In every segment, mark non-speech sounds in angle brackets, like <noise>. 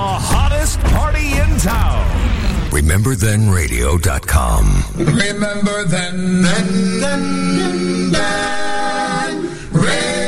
the hottest party in town. RememberThenRadio.com. Remember then, then, then, then, then, then, then, then, then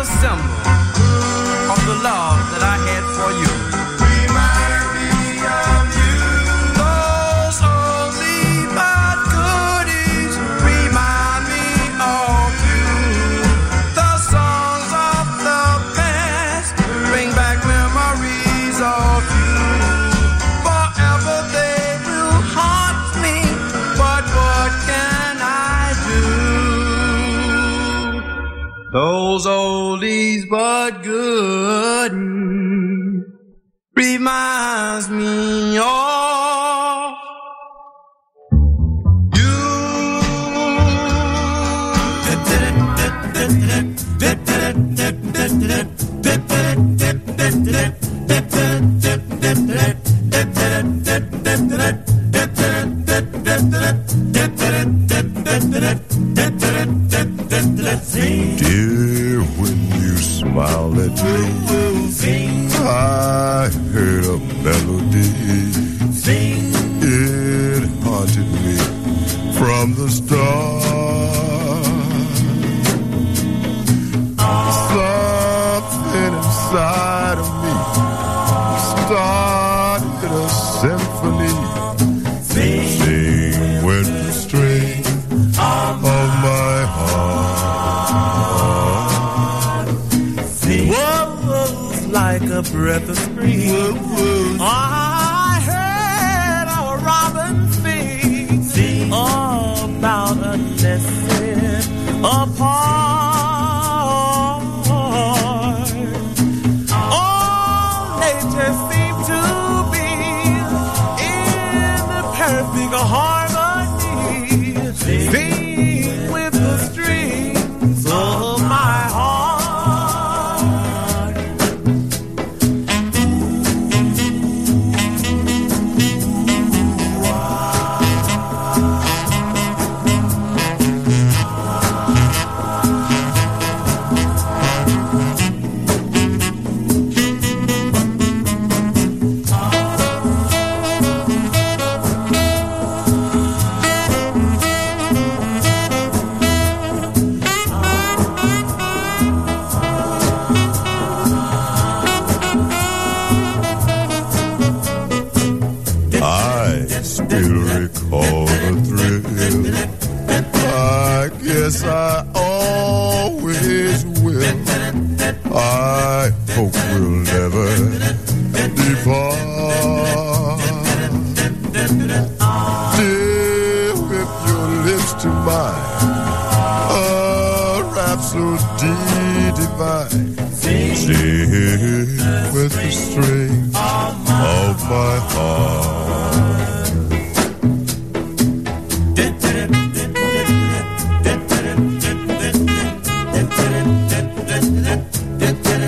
a symbol of the love that I had for you. good.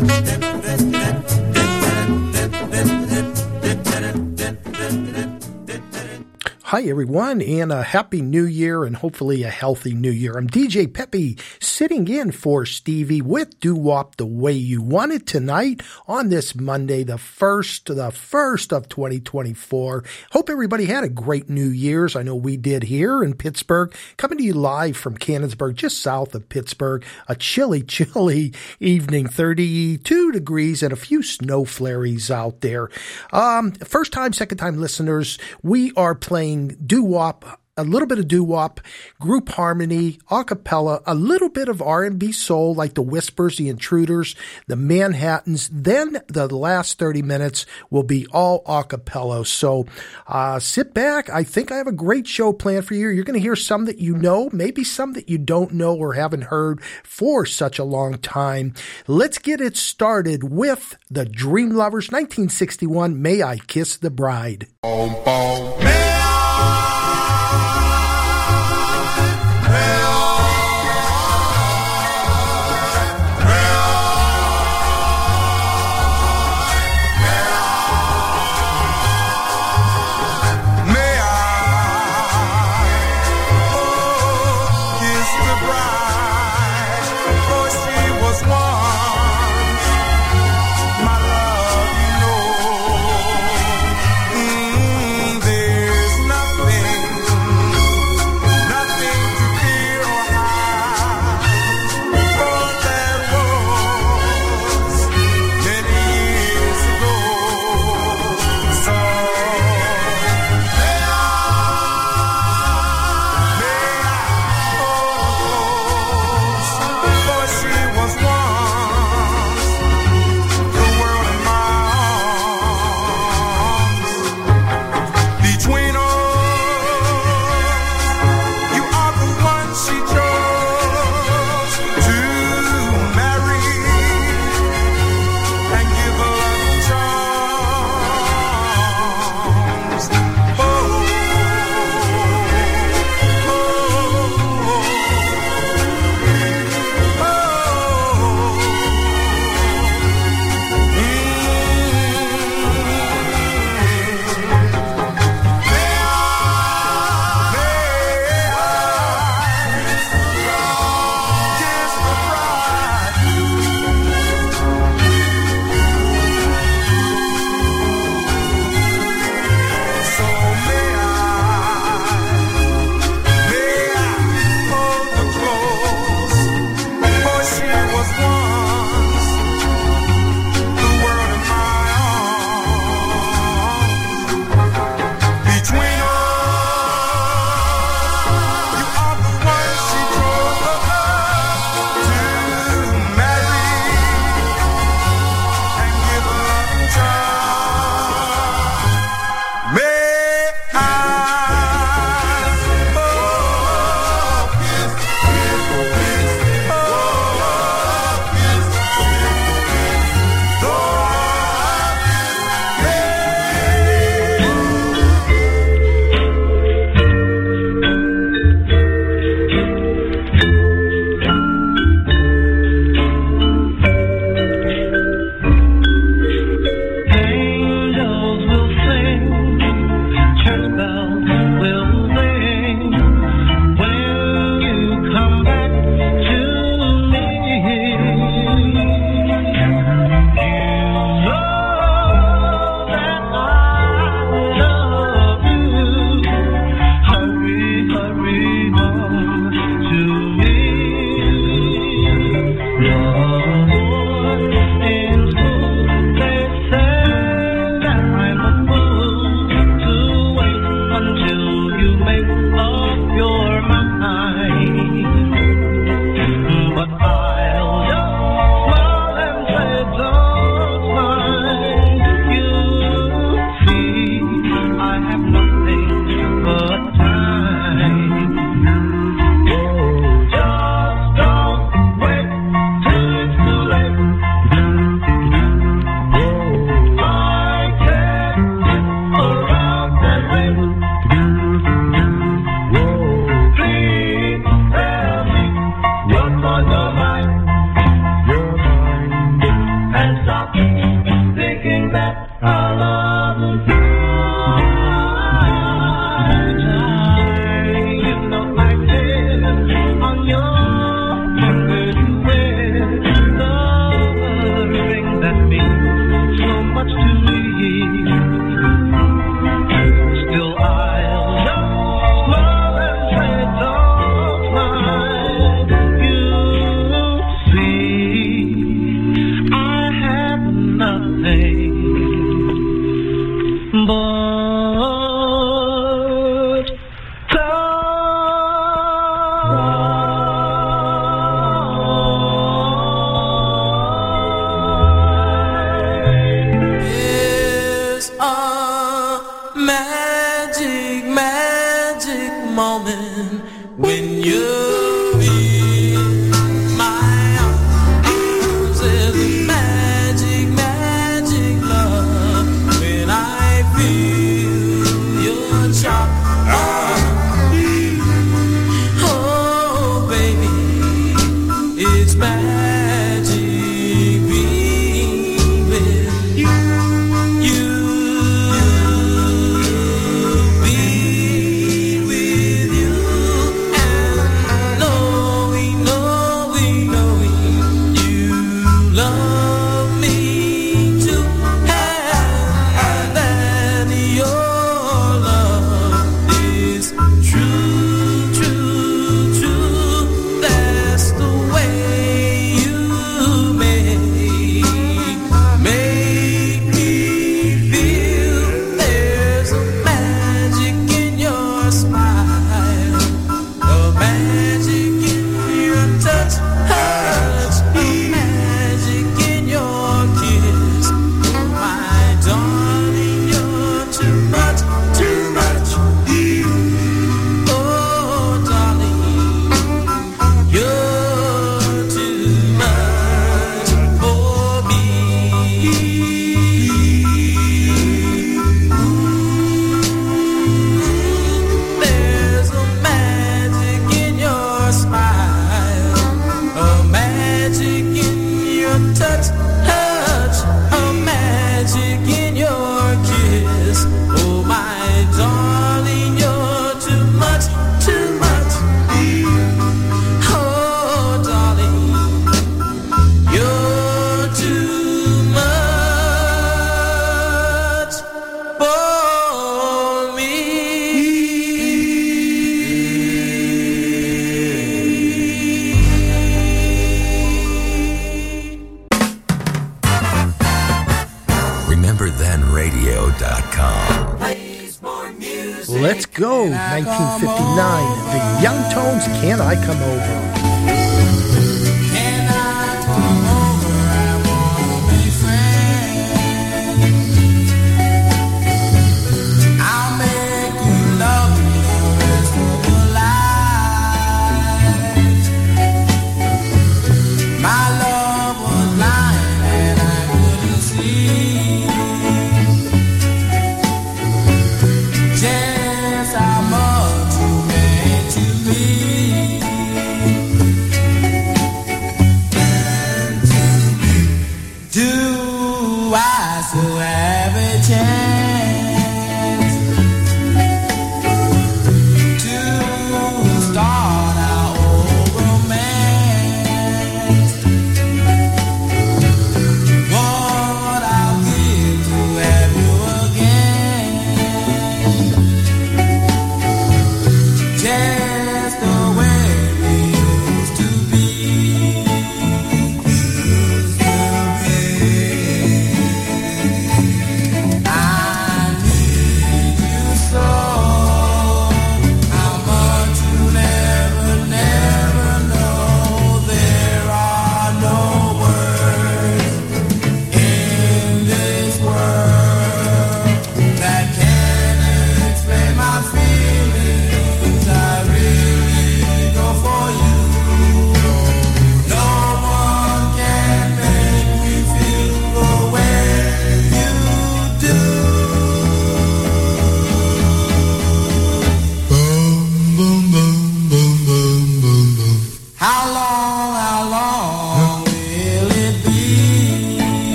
Respeten. Hi, everyone, and a happy new year and hopefully a healthy new year. I'm DJ Peppy sitting in for Stevie with Doo Wop the way you want it tonight on this Monday, the first, the first of 2024. Hope everybody had a great New Year's. I know we did here in Pittsburgh, coming to you live from Canonsburg, just south of Pittsburgh. A chilly, <laughs> chilly evening, 32 degrees and a few snow flurries out there. Um, first time, second time listeners, we are playing doo wop a little bit of doo wop, group harmony, a cappella, a little bit of R&B soul like the Whispers, the Intruders, the Manhattans. Then the last 30 minutes will be all a cappella. So uh, sit back. I think I have a great show planned for you. You're going to hear some that you know, maybe some that you don't know or haven't heard for such a long time. Let's get it started with the Dream Lovers 1961 May I Kiss the Bride.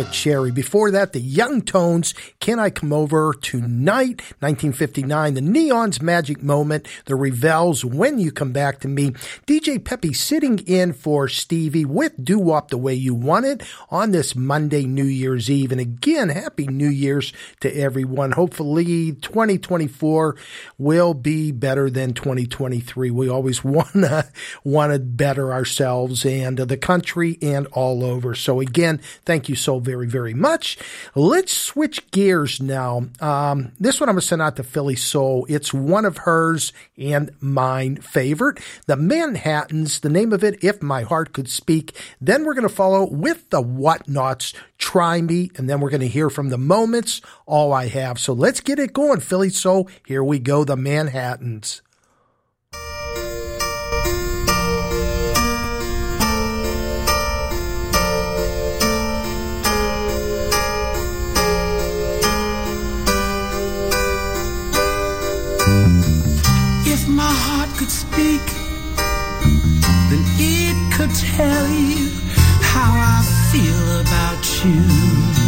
With Cherry. Before that, the Young Tones, Can I Come Over Tonight? 1959, the Neon's Magic Moment, the Revels, When You Come Back to Me. DJ Peppy sitting in for Stevie with Doo Wop the Way You Want It on this Monday, New Year's Eve. And again, Happy New Year's to everyone. Hopefully, 2024 will be better than 2023. We always <laughs> wanna, wanna better ourselves and the country and all over. So again, thank you so very, very much. Let's switch gears now. Um, this one I'm to send out to Philly Soul. It's one of hers and mine favorite. The Manhattans, the name of it, If My Heart Could Speak. Then we're going to follow with the Whatnots, Try Me. And then we're going to hear from the Moments, All I Have. So let's get it going, Philly So Here we go, the Manhattans. If tell you how I feel about you.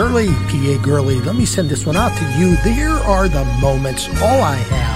Shirley, PA Girly, let me send this one out to you. There are the moments, all I have.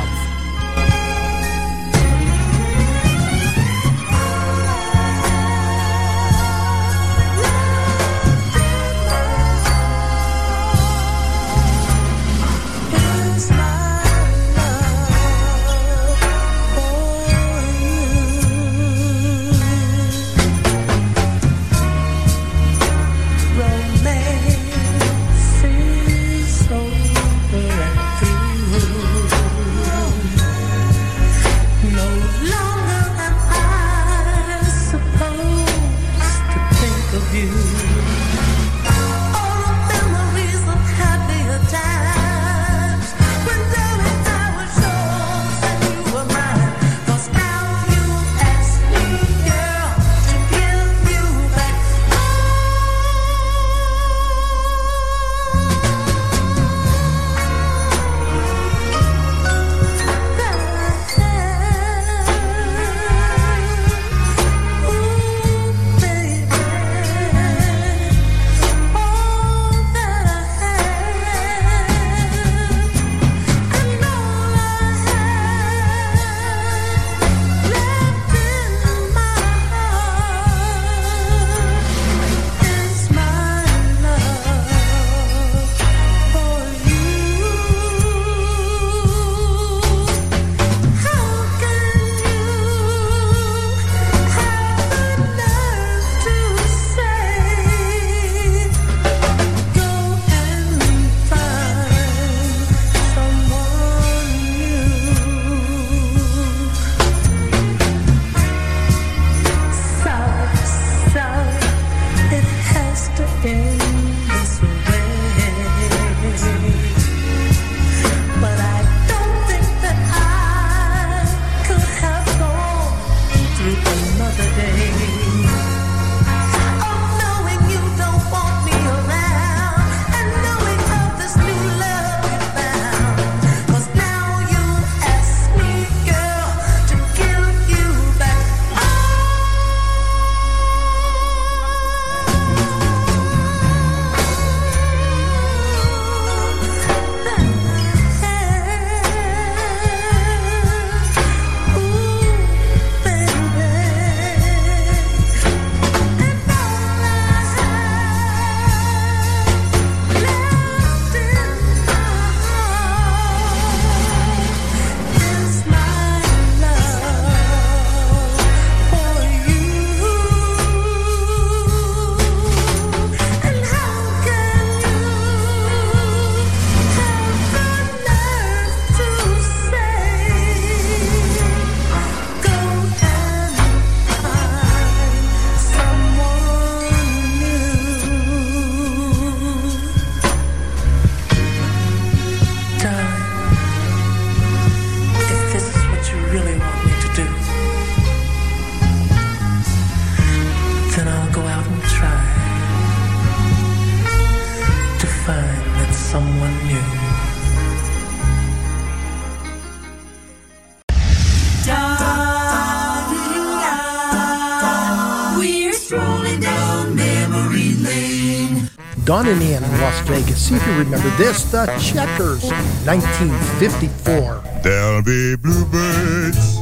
see if you remember this The Checkers, 1954. There'll be bluebirds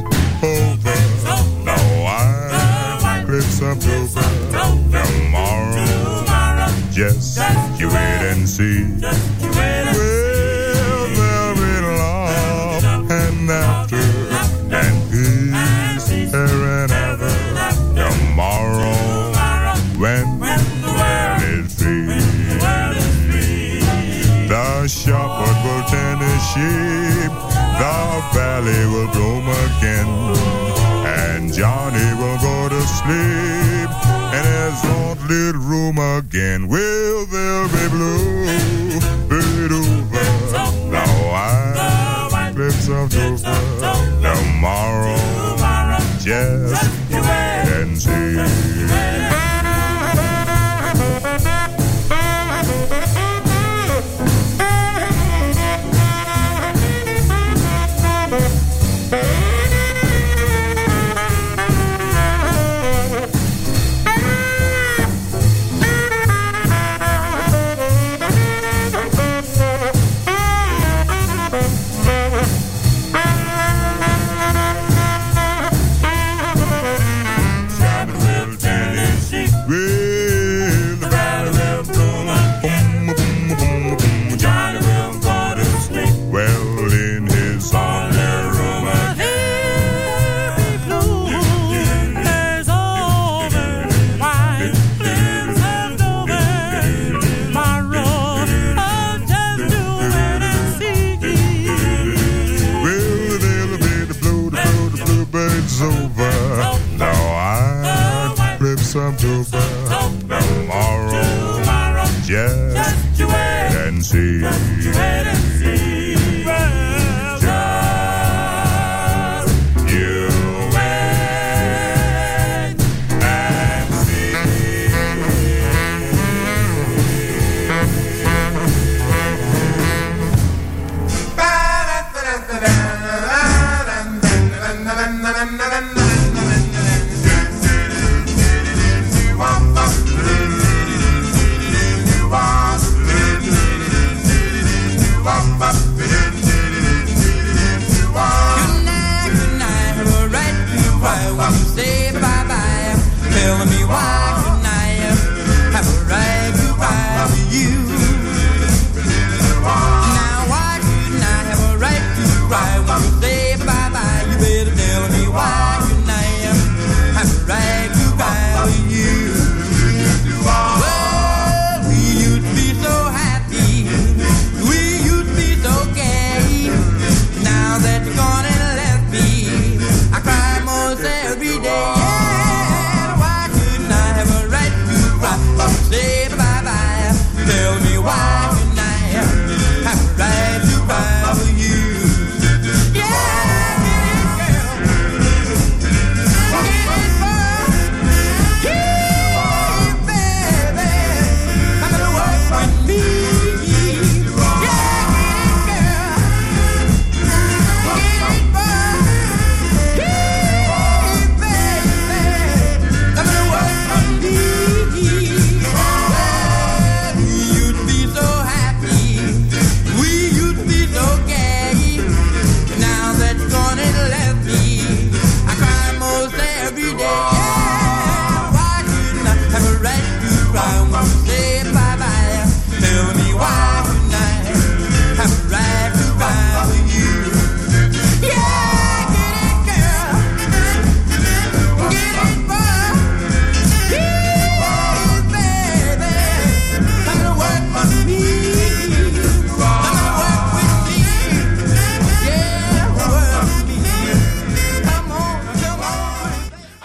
sheep, the valley will bloom again. And Johnny will go to sleep in his old little room again. Will there be blue bird over the wide cliffs of Dover tomorrow? Just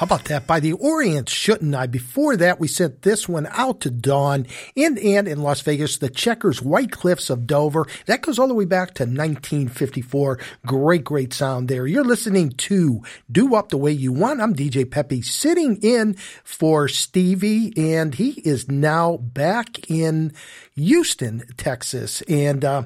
about that? By the Orient, shouldn't I? Before that, we sent this one out to Dawn in and in Las Vegas, the Checkers White Cliffs of Dover. That goes all the way back to 1954. Great, great sound there. You're listening to Do Wop the Way You Want. I'm DJ Pepe sitting in for Stevie, and he is now back in Houston, Texas. And uh,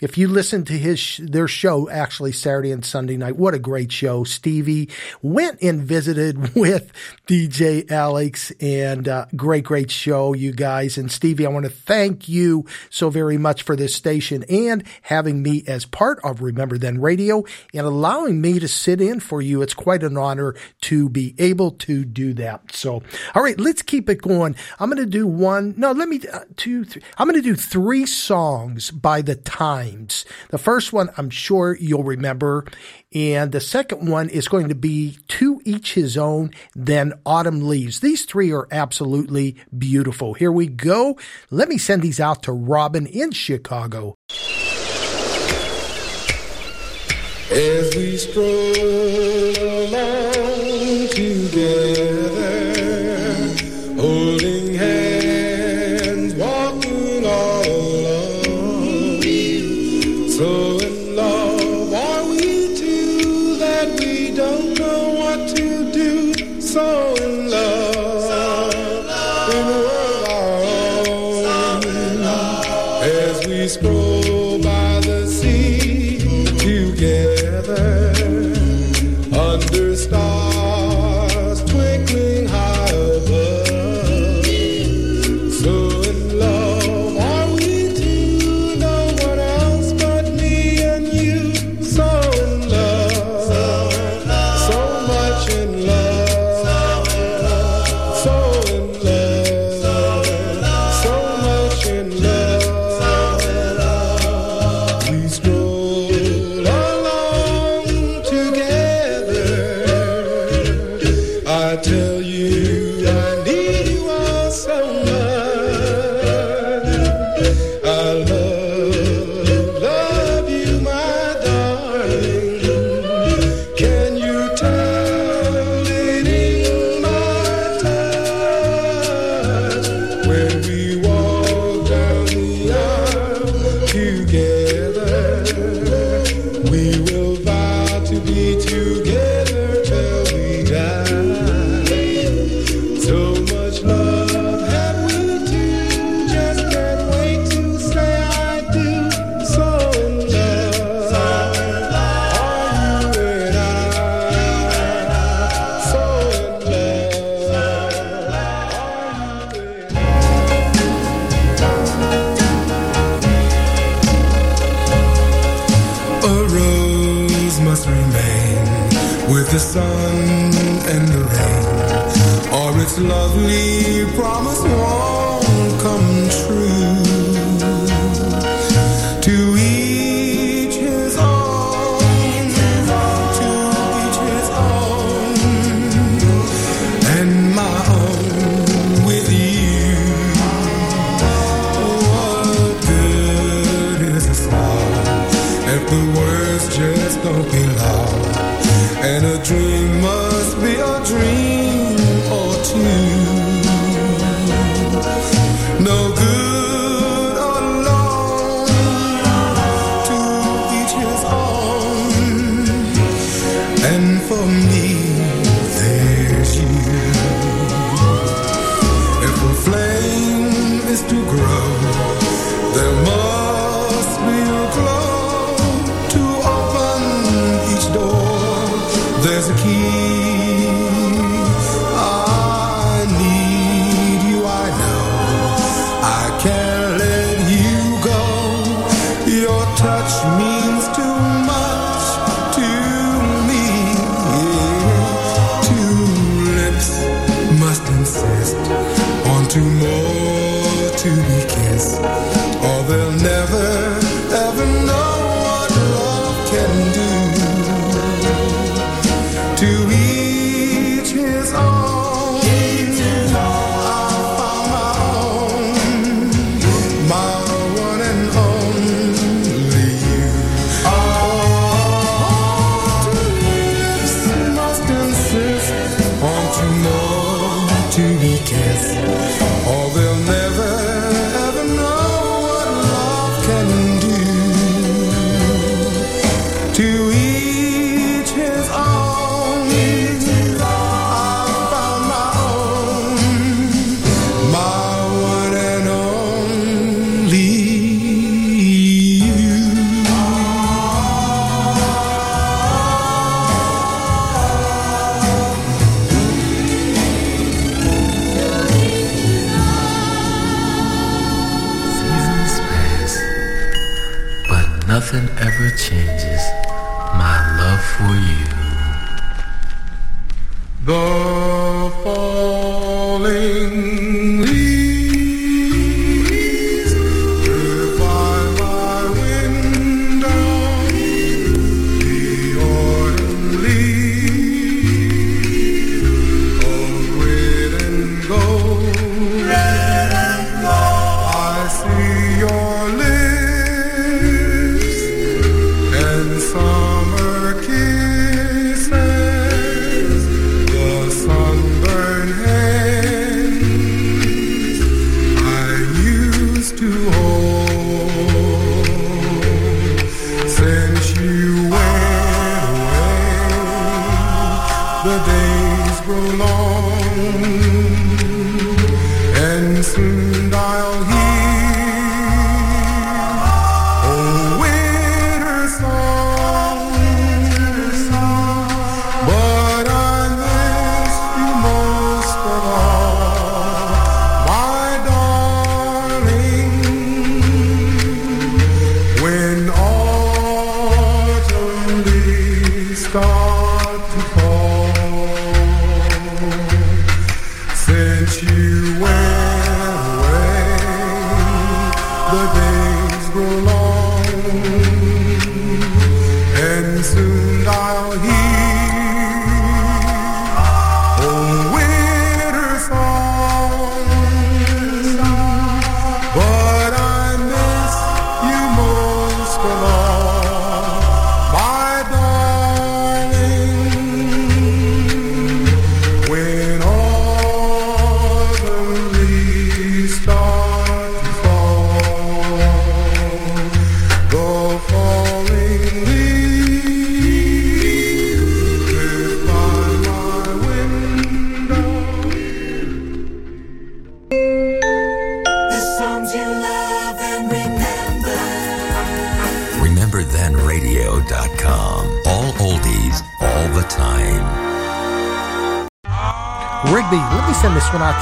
if you listen to his their show actually Saturday and Sunday night, what a great show! Stevie went and visited <laughs> with DJ Alex, and uh, great great show, you guys. And Stevie, I want to thank you so very much for this station and having me as part of Remember Then Radio and allowing me to sit in for you. It's quite an honor to be able to do that. So, all right, let's keep it going. I'm going to do one. No, let me uh, two, three. I'm going to do three songs by the time times. The first one, I'm sure you'll remember. And the second one is going to be To Each His Own, then Autumn Leaves. These three are absolutely beautiful. Here we go. Let me send these out to Robin in Chicago. As we stroll along together.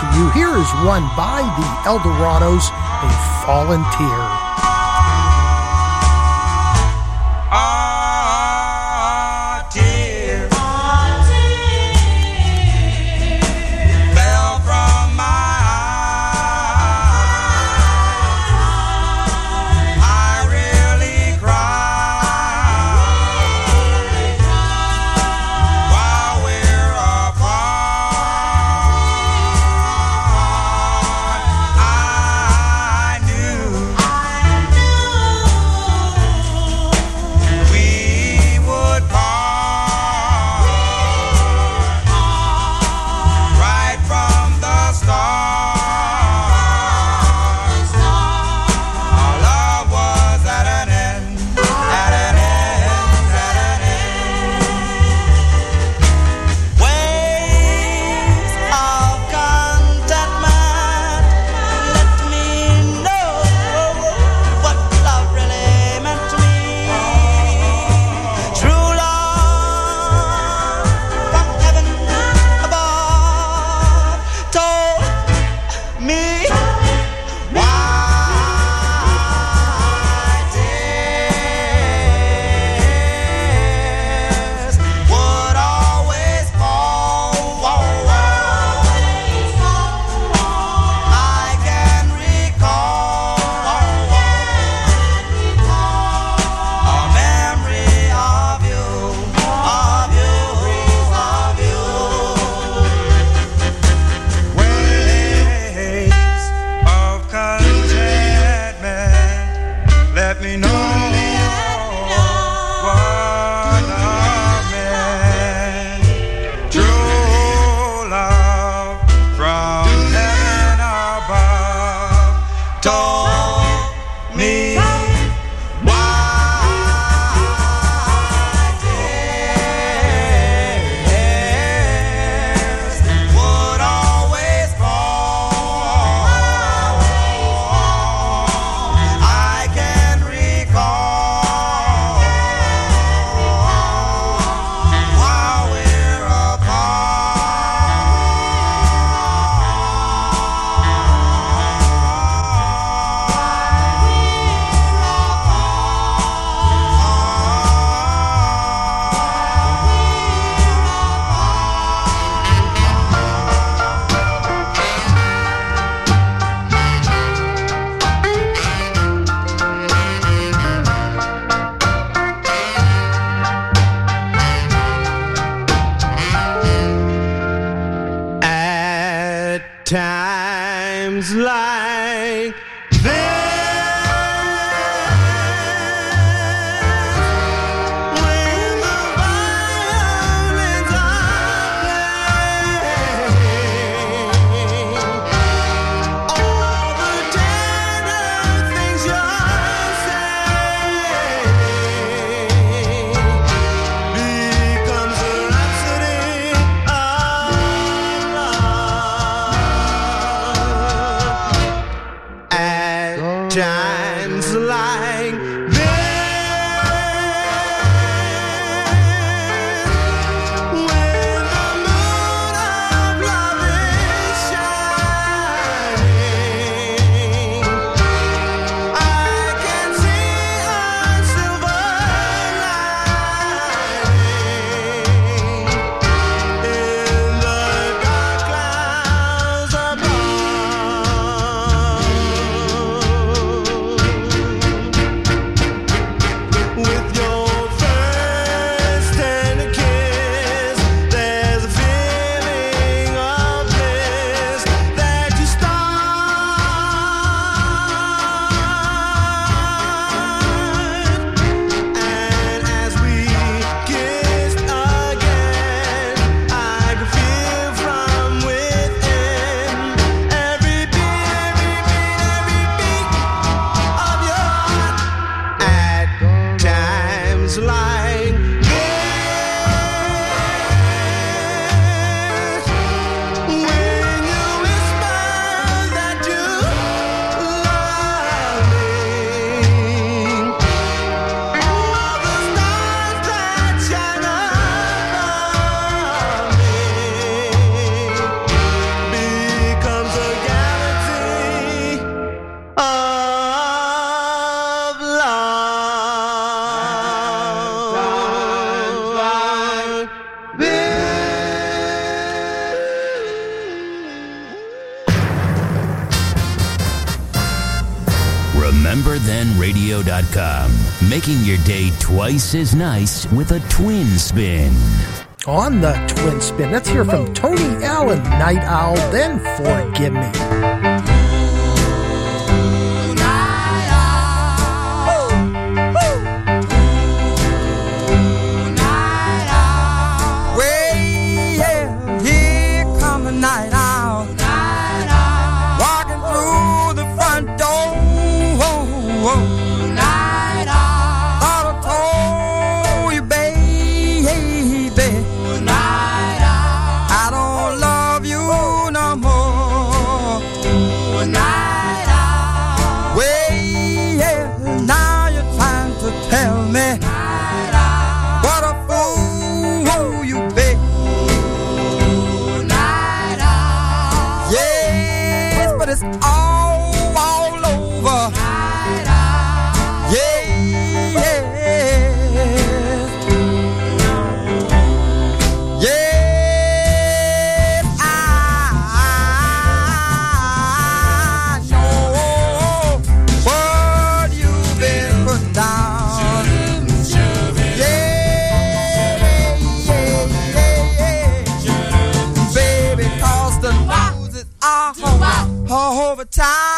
to you. Here is one by the Eldorados, a fallen tear. Times like making your day twice as nice with a twin spin. On the twin spin, let's hear from Tony Allen, Night Owl, then Forgive Me. All over time.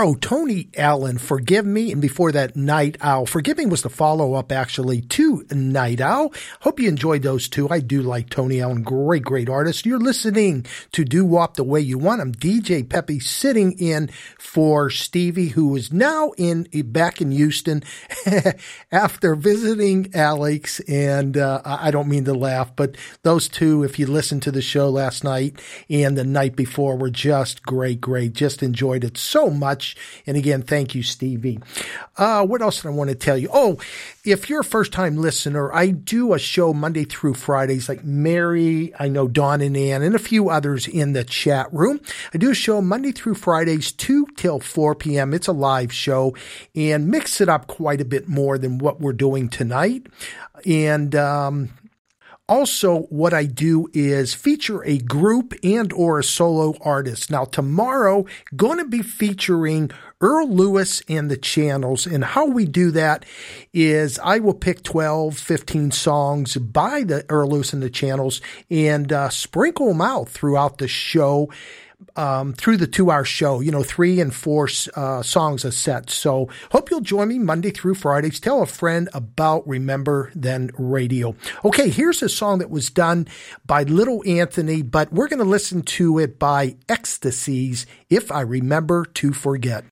Crow, Tony Allen, Forgive Me, and before that, Night Owl. Forgive Me was the follow up actually to Night Owl. You enjoyed those two. I do like Tony Allen, great, great artist. You're listening to Do Wop the Way You Want. I'm DJ Peppy sitting in for Stevie, who is now in back in Houston <laughs> after visiting Alex. And uh, I don't mean to laugh, but those two, if you listened to the show last night and the night before, were just great, great. Just enjoyed it so much. And again, thank you, Stevie. Uh, what else did I want to tell you? Oh, if you're a first time listener, I do a show Monday through Fridays, like Mary, I know Dawn and Ann, and a few others in the chat room. I do a show Monday through Fridays, 2 till 4 p.m. It's a live show and mix it up quite a bit more than what we're doing tonight. And, um, also, what I do is feature a group and or a solo artist. Now, tomorrow, going to be featuring Earl Lewis and the Channels. And how we do that is I will pick 12, 15 songs by the Earl Lewis and the Channels and uh, sprinkle them out throughout the show um, through the two hour show, you know, three and four uh, songs a set. So hope you'll join me Monday through Fridays. Tell a friend about Remember Then Radio. Okay, here's a song that was done by Little Anthony, but we're going to listen to it by Ecstasies, If I Remember to Forget.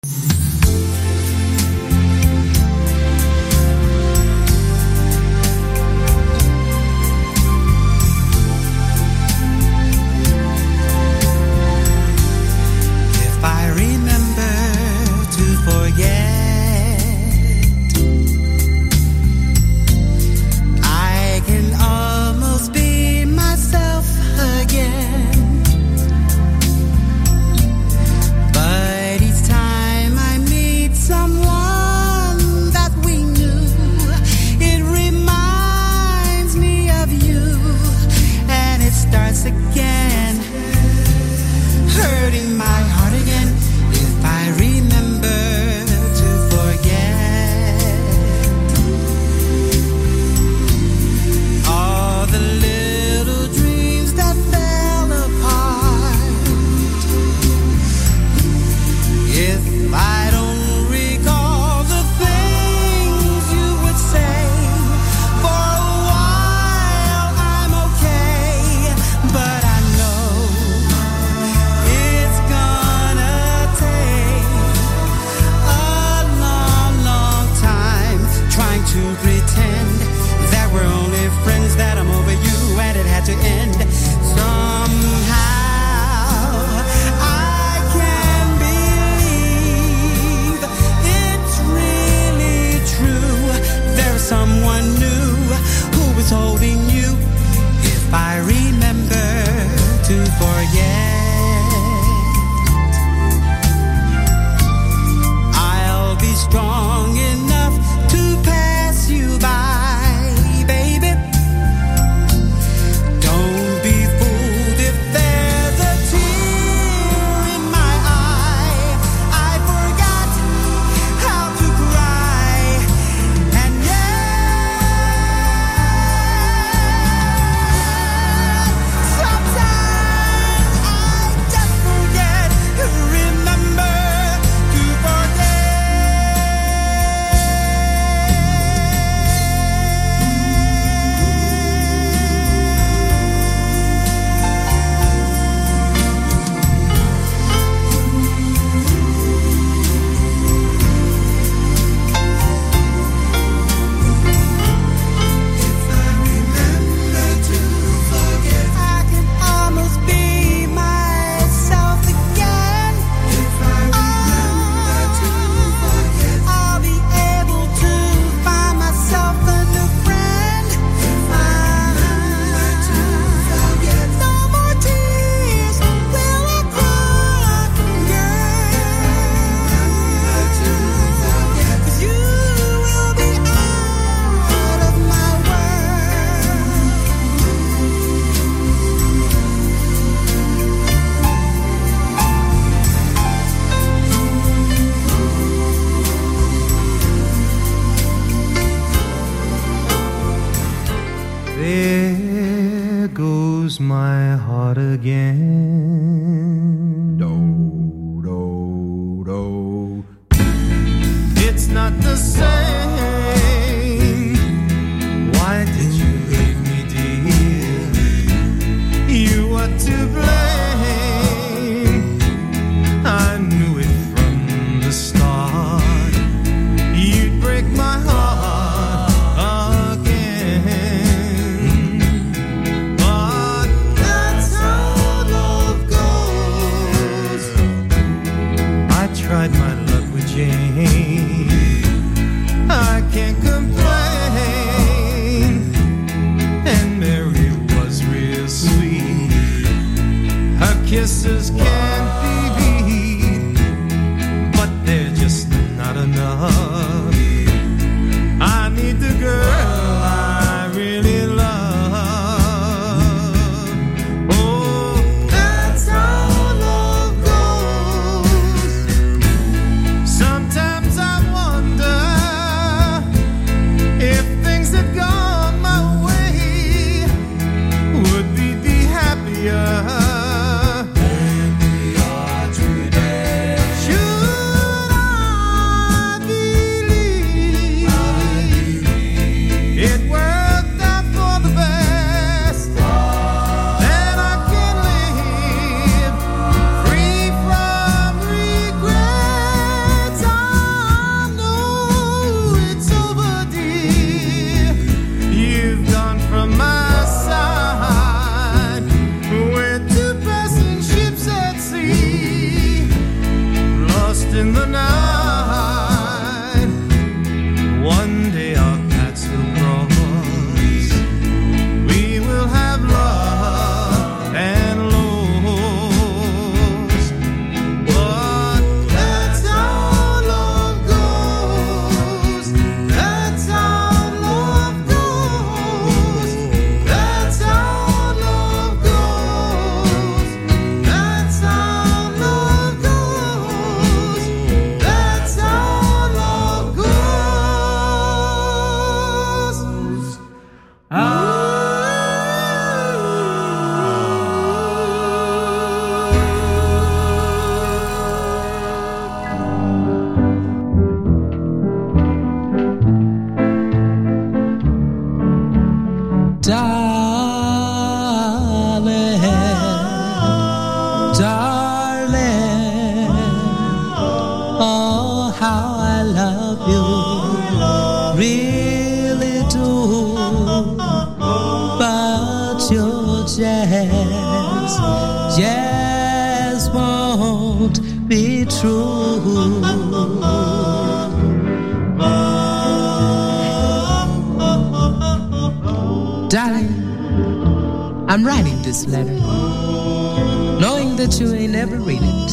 True. Darling, I'm writing this letter, knowing that you ain't ever read it.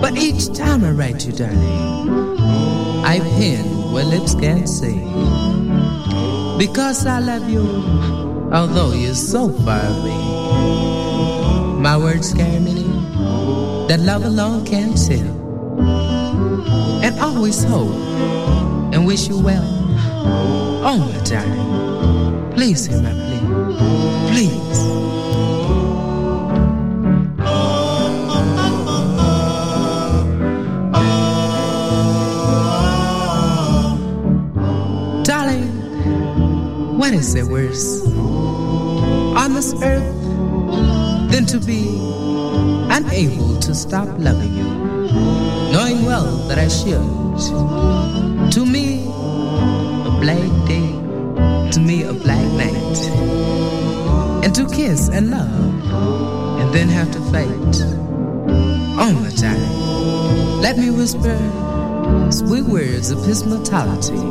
But each time I write you, darling, I pen where lips can't say. Because I love you, although you're so far away. My words carry meaning that love alone can tell. And always hope and wish you well. Oh, my darling, please hear my plea. Please. Darling, what is there worse on this earth than to be unable to stop loving you, knowing well that I should? To me, a black day, to me, a black night, and to kiss and love, and then have to fight. Oh, my darling, let me whisper sweet words of his mortality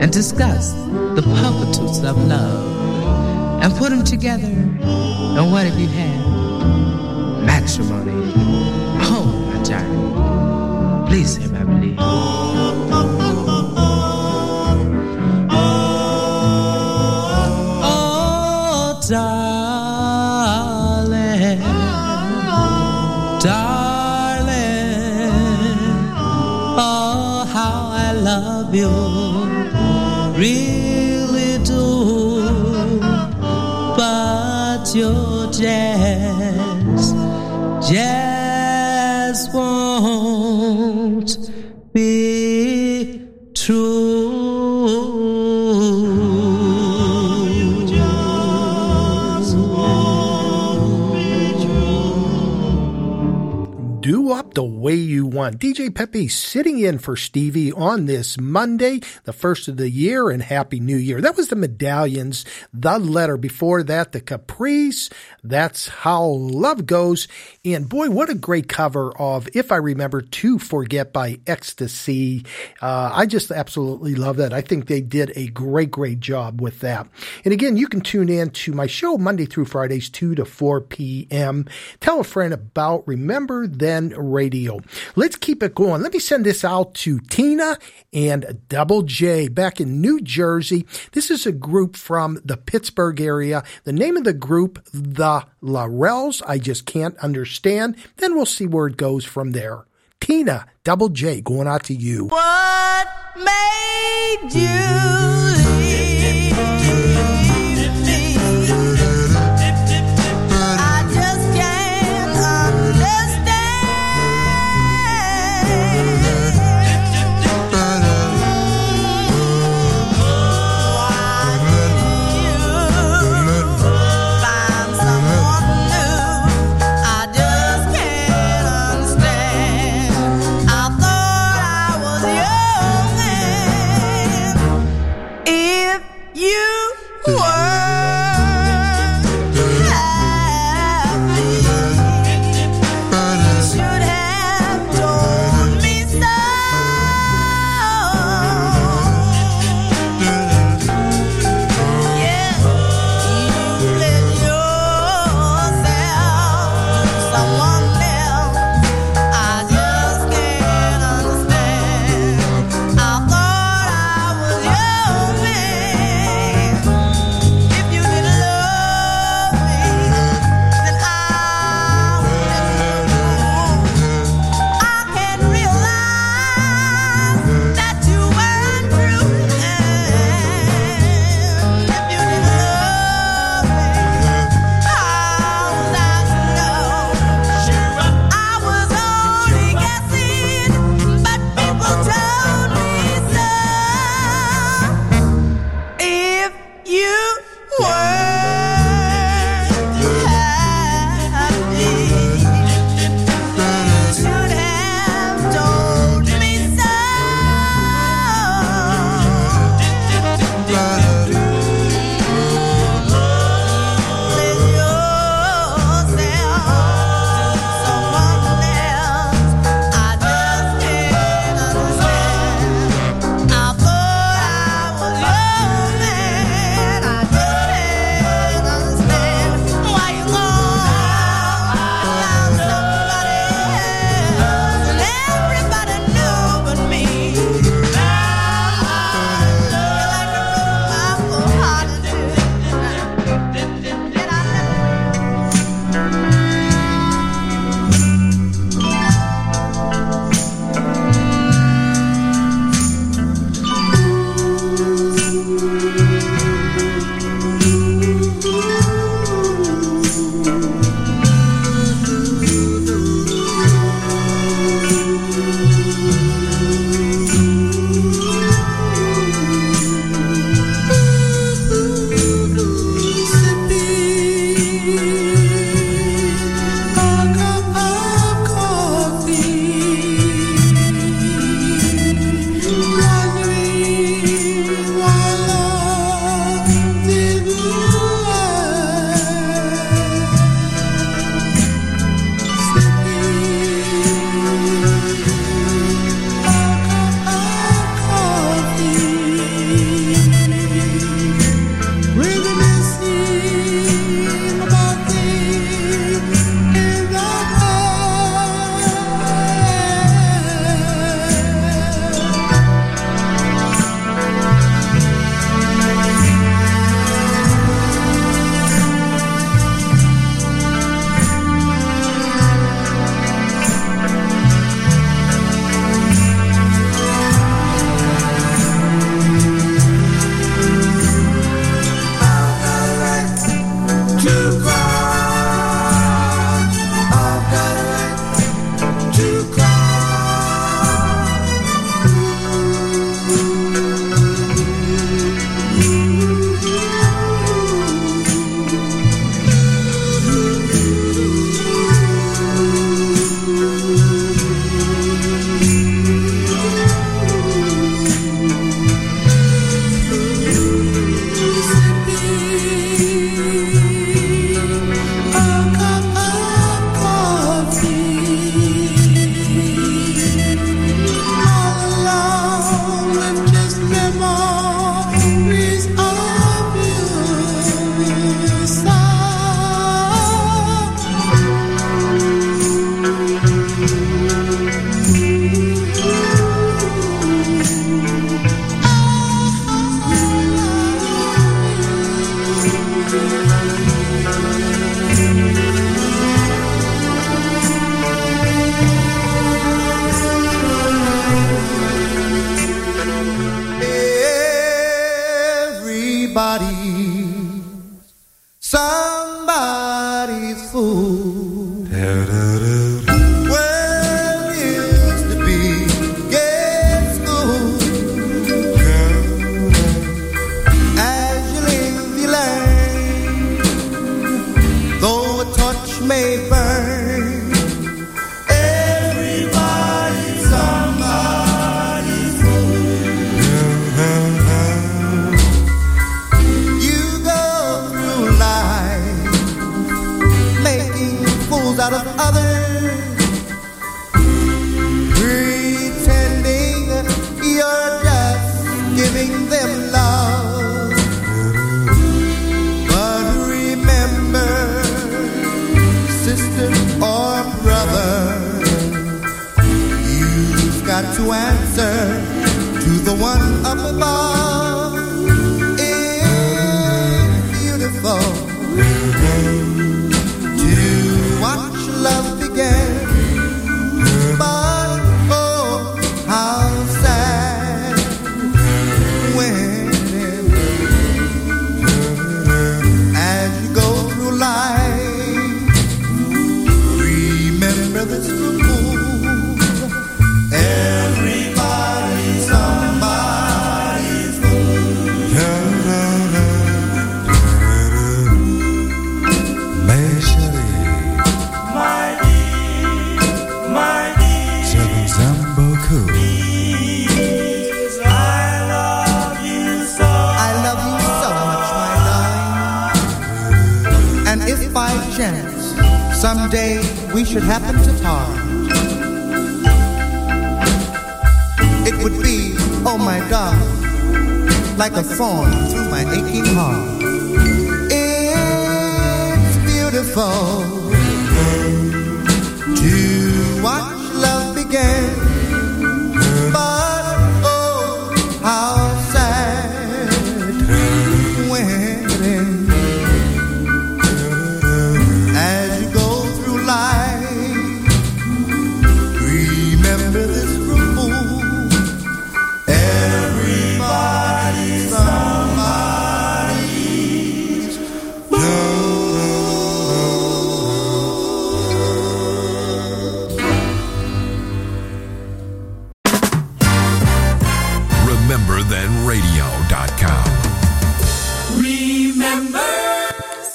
and discuss the purposes of love and put them together. And what have you had? Matrimony. Oh, my darling, please plea. Oh, darling, darling, oh, how I love you, really do. But you just DJ Pepe sitting in for Stevie on this Monday, the first of the year, and Happy New Year. That was the Medallions, the letter. Before that, the Caprice. That's how love goes. And boy, what a great cover of If I Remember to Forget by Ecstasy. Uh, I just absolutely love that. I think they did a great, great job with that. And again, you can tune in to my show Monday through Fridays, 2 to 4 p.m. Tell a friend about Remember Then Radio. Let's keep it going. Let me send this out to Tina and Double J back in New Jersey. This is a group from the Pittsburgh area. The name of the group, The Laurels. I just can't understand. Then we'll see where it goes from there. Tina, Double J, going out to you. What made you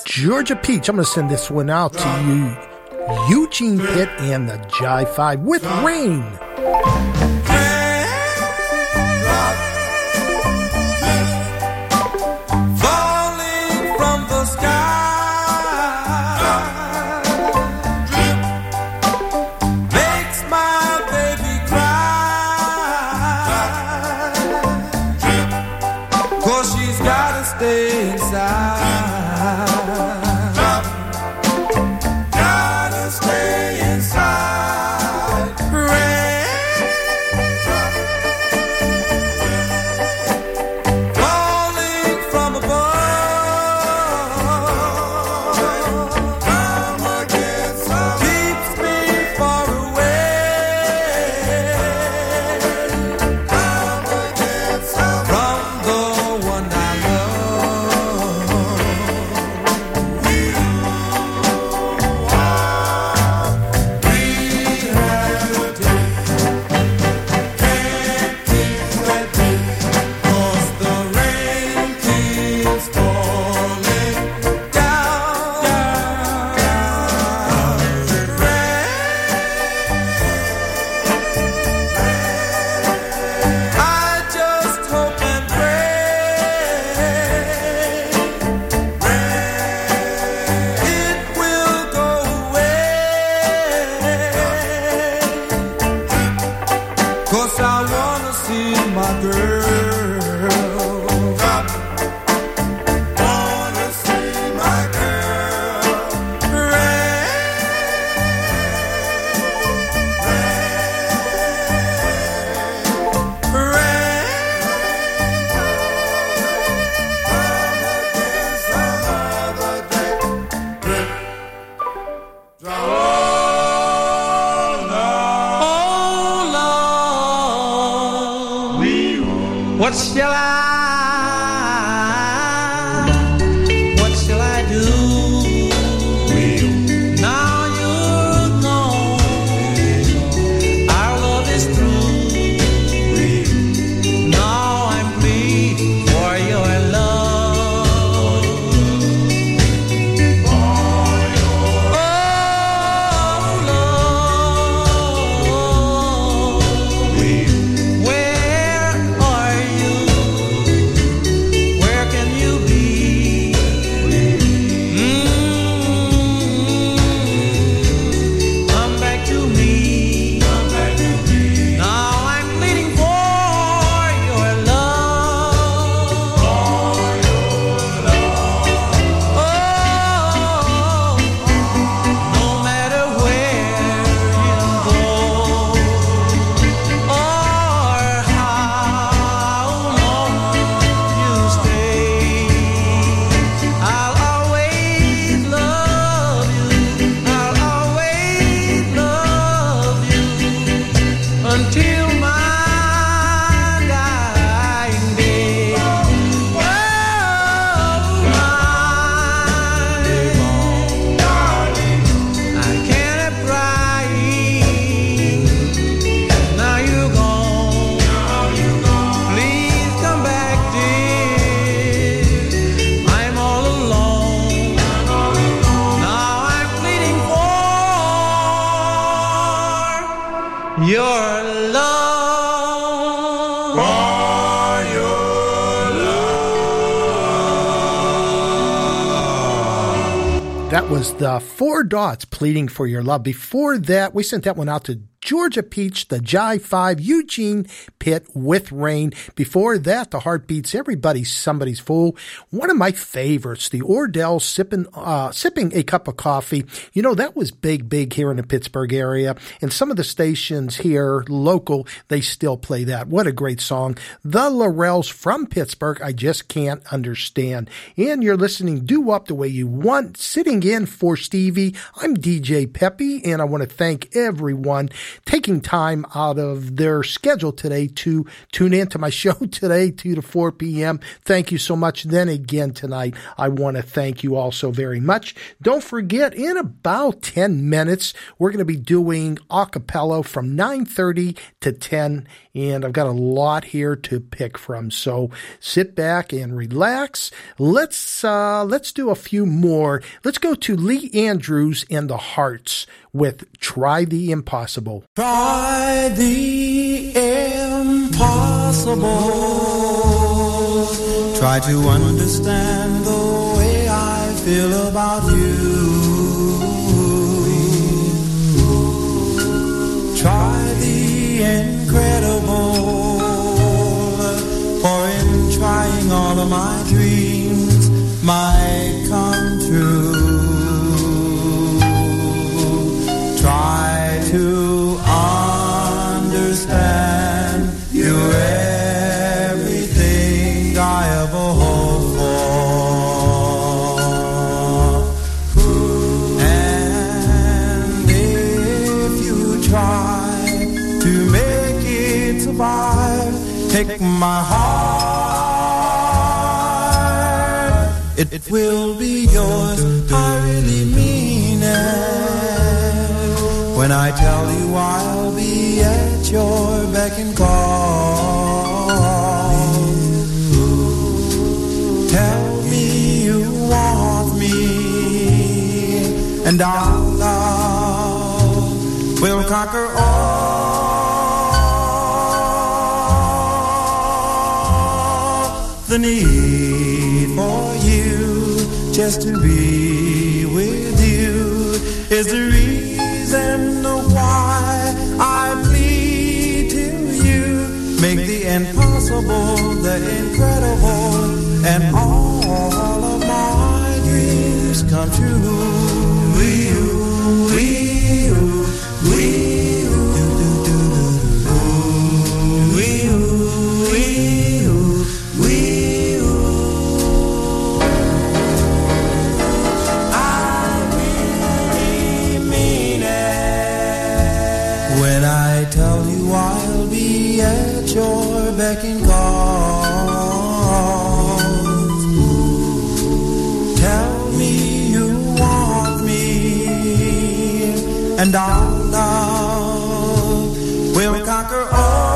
Georgia Peach. I'm going to send this one out to you. Eugene Pitt and the Jive Five with Rain. That was the Four Dots pleading for your love. Before that, we sent that one out to Georgia Peach, the Jive Five, Eugene Pitt with Rain. Before that, the Heartbeats, Everybody's Somebody's Fool. One of my favorites, the Ordell sipping, uh, sipping a cup of coffee. You know, that was big, big here in the Pittsburgh area. And some of the stations here, local, they still play that. What a great song. The Laurels from Pittsburgh, I just can't understand. And you're listening Do Wop the Way You Want, sitting in for Stevie. I'm DJ Peppy, and I want to thank everyone taking time out of their schedule today to tune in to my <laughs> show today, 2 to 4 p.m. Thank you so much. Then again tonight, I want to thank you all so very much. Don't forget, in about 10 minutes, we're going to be doing acapella from 9.30 to 10 and I've got a lot here to pick from. So sit back and relax. Let's uh, let's do a few more. Let's go to Lee Andrews and the Hearts with "Try the Impossible." Try the impossible. Try to understand the way I feel about you. Try the incredible. For in trying all of my dreams might my heart. It will be yours. I really mean it. When I tell you I'll be at your beck and call. Tell me you want me, and our love will conquer all the need for you just to be with you is the reason why I plead to you. Make the impossible the incredible, and all of my dreams come true. Beck and tell me you want me, and our love will conquer all.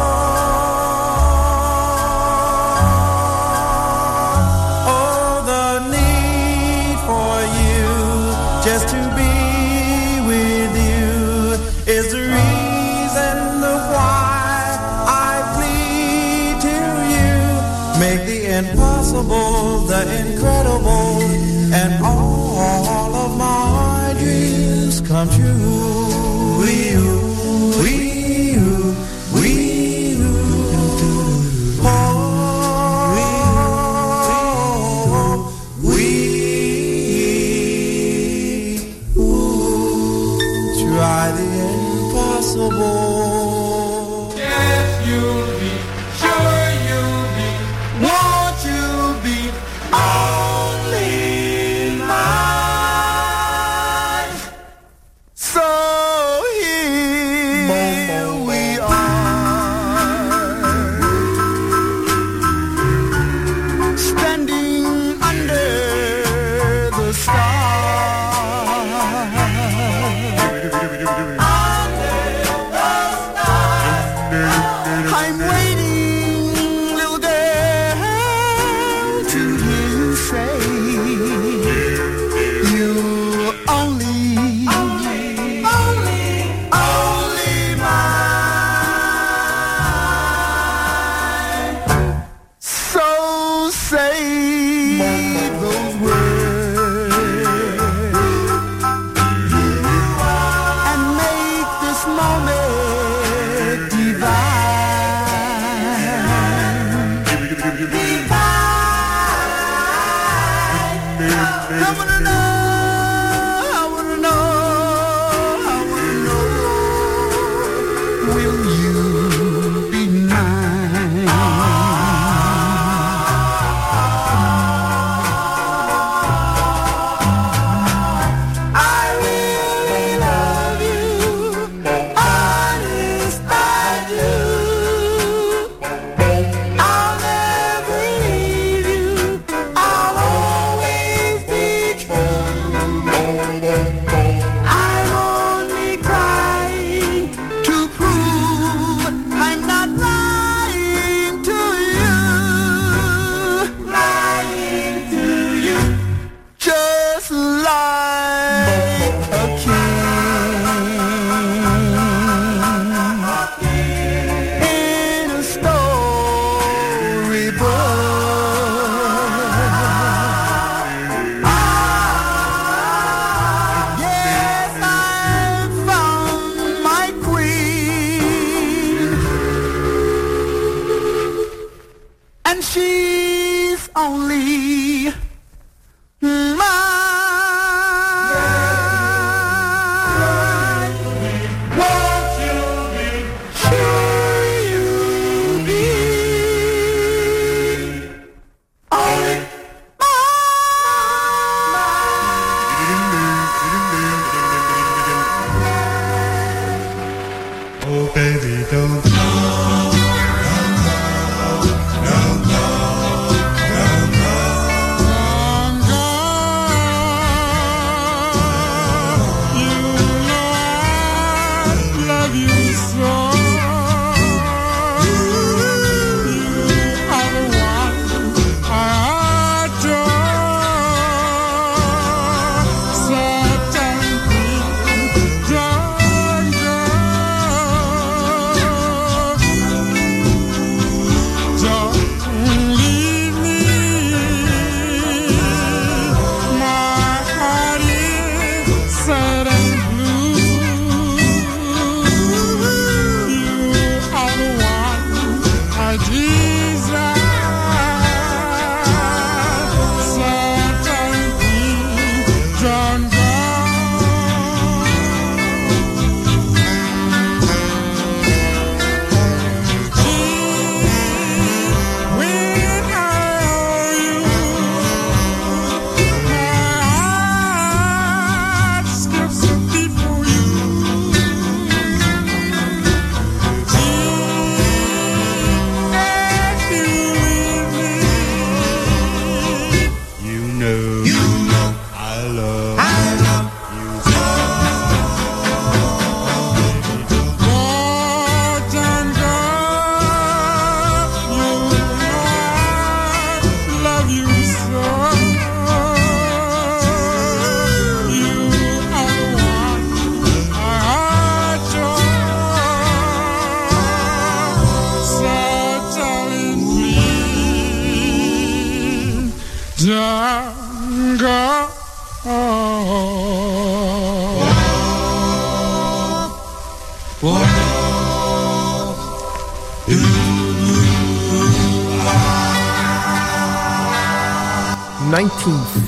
Impossible the incredible, and all of my dreams come true.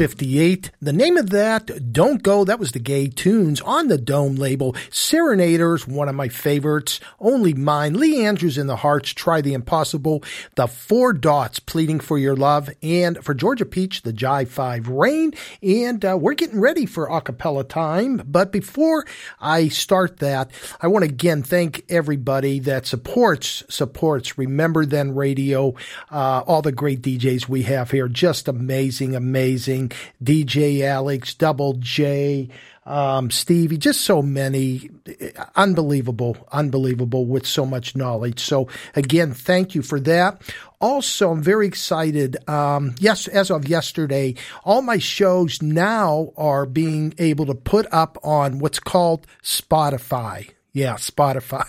Fifty-eight. The name of that, Don't Go, that was the gay tunes on the Dome label. Serenaders, one of my favorites. Only Mine, Lee Andrews in the Hearts, Try the Impossible, The Four Dots, Pleading for Your Love, and for Georgia Peach, The Jive 5 Rain. And uh, we're getting ready for acapella time. But before I start that, I want to again thank everybody that supports, supports Remember Then Radio, uh, all the great DJs we have here. Just amazing, amazing. DJ Alex, Double J. Um, Stevie, just so many, unbelievable, unbelievable with so much knowledge. So again, thank you for that. Also, I'm very excited. Um, yes, as of yesterday, all my shows now are being able to put up on what's called Spotify. Yeah, Spotify.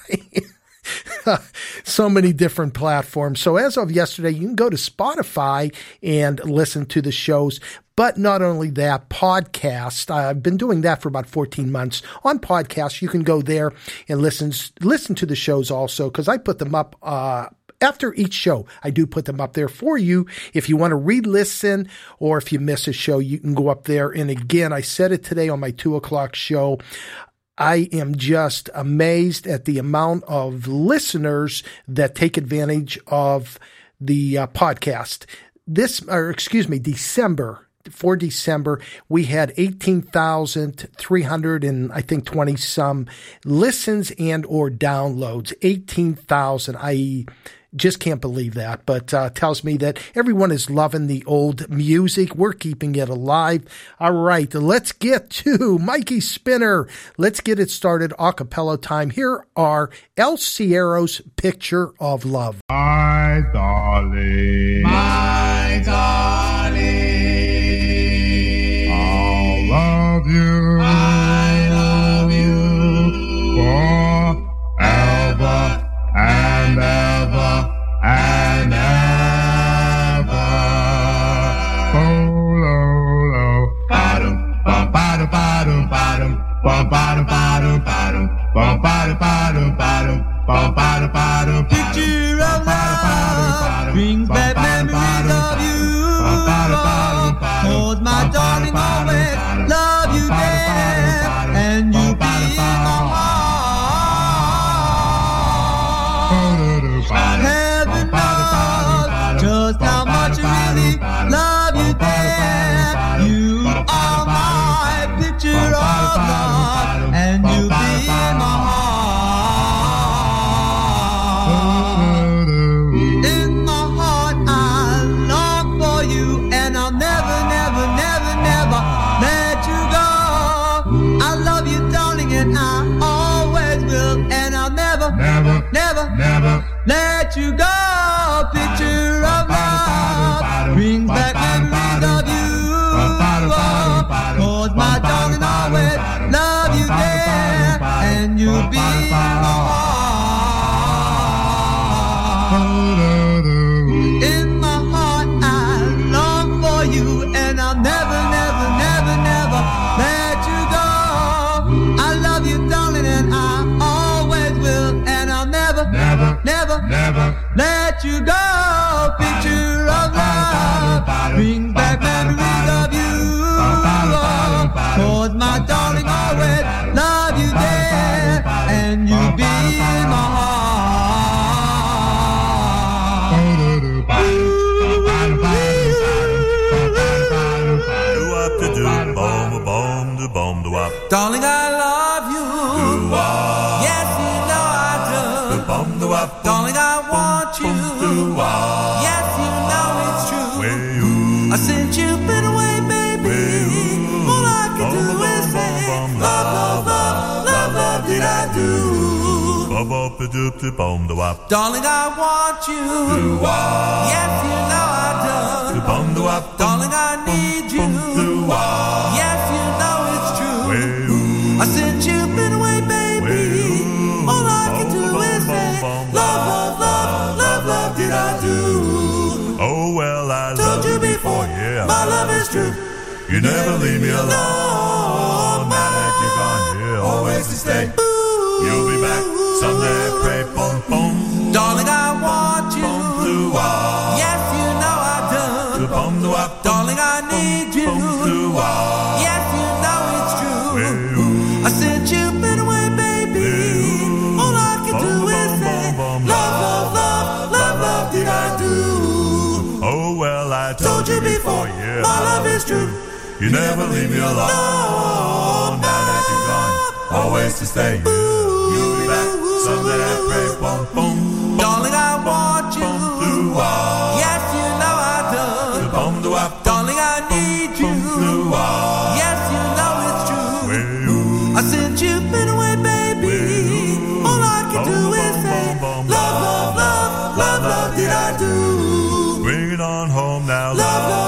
<laughs> so many different platforms. So as of yesterday, you can go to Spotify and listen to the shows. But not only that, podcast. I've been doing that for about 14 months on podcast. You can go there and listen, listen to the shows also because I put them up, uh, after each show, I do put them up there for you. If you want to re listen or if you miss a show, you can go up there. And again, I said it today on my two o'clock show. I am just amazed at the amount of listeners that take advantage of the uh, podcast. This, or excuse me, December for December, we had 18,300 and I think 20 some listens and or downloads. 18,000. I just can't believe that, but uh, tells me that everyone is loving the old music. We're keeping it alive. All right, let's get to Mikey Spinner. Let's get it started. Acapella time. Here are El Cierro's Picture of Love. My darling. My- on home now, love. love.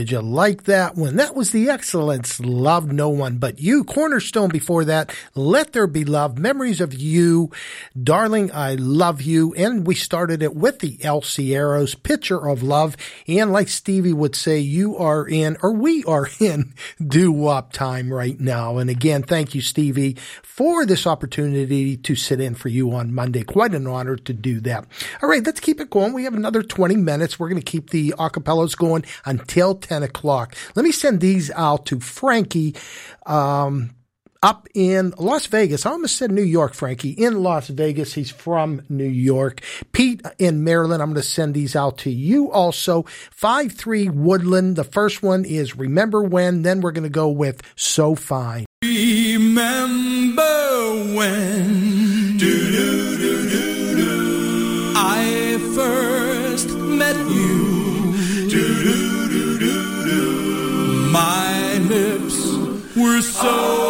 Did you like that one? That was the Excellents. Love no one but you. Cornerstone before that. Let there be love. Memories of you. Darling, I love you. And we started it with the El Sierras picture of love. And like Stevie would say, you are in, or we are in <laughs> doo wop time right now. And again, thank you, Stevie, for this opportunity to sit in for you on Monday. Quite an honor to do that. All right, let's keep it going. We have another 20 minutes. We're going to keep the acapellas going until 10 o'clock. Let me send these out to Frankie. Um, up in Las Vegas. I almost said New York, Frankie. In Las Vegas. He's from New York. Pete in Maryland. I'm going to send these out to you also. 5-3 Woodland. The first one is Remember When. Then we're going to go with So Fine. Remember when I first met you? My lips were so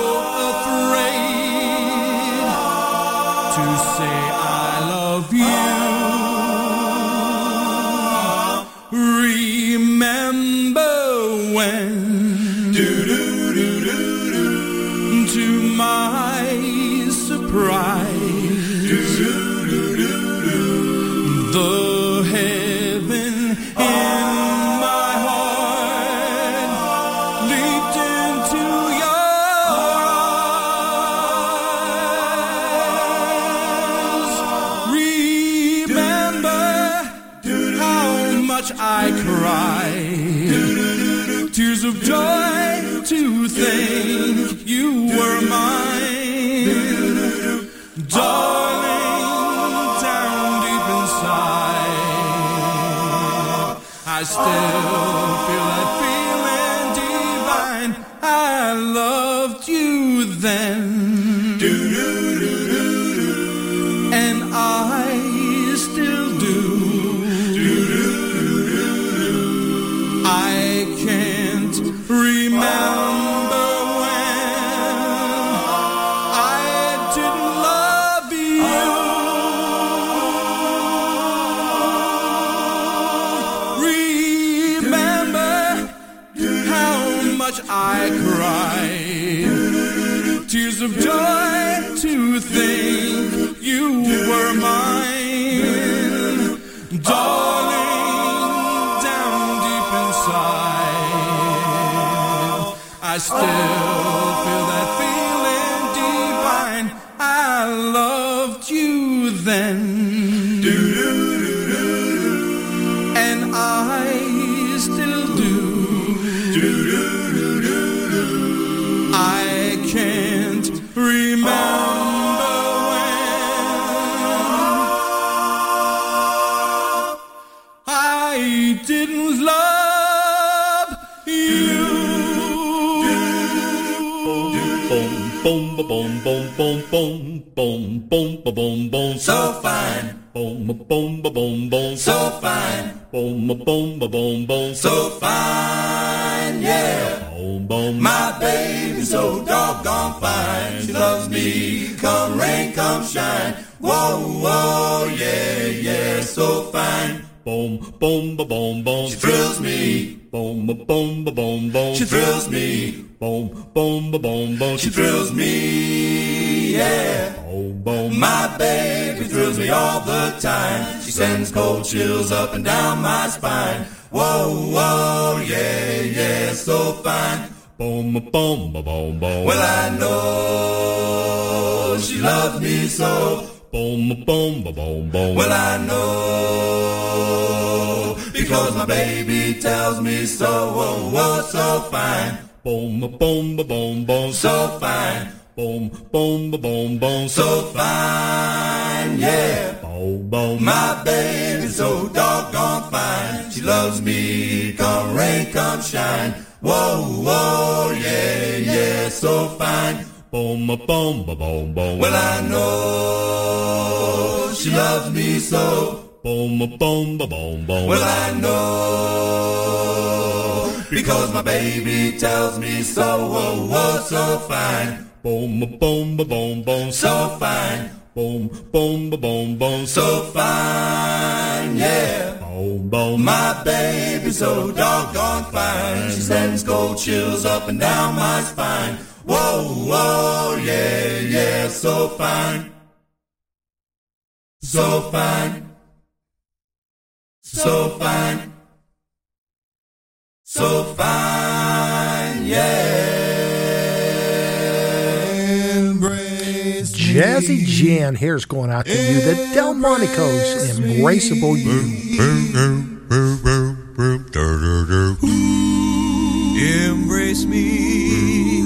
then, boom, boom, boom, boom, boom, boom, boom, boom, so fine. Boom, ba boom, boom, boom, so fine. Boom, ba boom, boom, boom, so fine, yeah. Boom, boom, My baby's so doggone fine. She loves me, come rain, come shine. Whoa, whoa, yeah, yeah, so fine. boom, boom, ba boom, boom, She thrills me. Boom, ba boom, ba boom, boom, She thrills me. Boom, boom, ba boom, boom, She thrills me, yeah. Oh, boom, boom, My baby thrills me all the time. She sends cold chills up and down my spine. Whoa, whoa, yeah, yeah, so fine. boom, boom, boom, boom. Well, I know she loves me so. Boom, boom, boom, boom. Well, I know because my baby tells me so. Oh, oh, so fine, Boom, boom, boom, boom. so fine, Boom, boom, boom, boom. so fine, yeah. boom, boom. My baby's so doggone fine. She loves me, come rain, come shine. Whoa, whoa, yeah, yeah, so fine. Boom, boom, boom, boom. Well, I know she loves me so. Boom, boom, boom, boom. Well, I know because my baby tells me so. Oh, oh, so fine, Boom, boom, boom, boom. so fine, Boom, boom, boom, boom. so fine, yeah. boom, boom. My baby's so doggone fine. She sends cold chills up and down my spine. Whoa, whoa, yeah, yeah, so fine. So fine. So fine. So fine, yeah. Jazzy Jan, here's going out to you. The Delmonico's Embraceable You. Embrace me,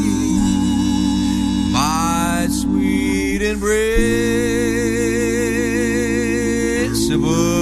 my sweet embraceable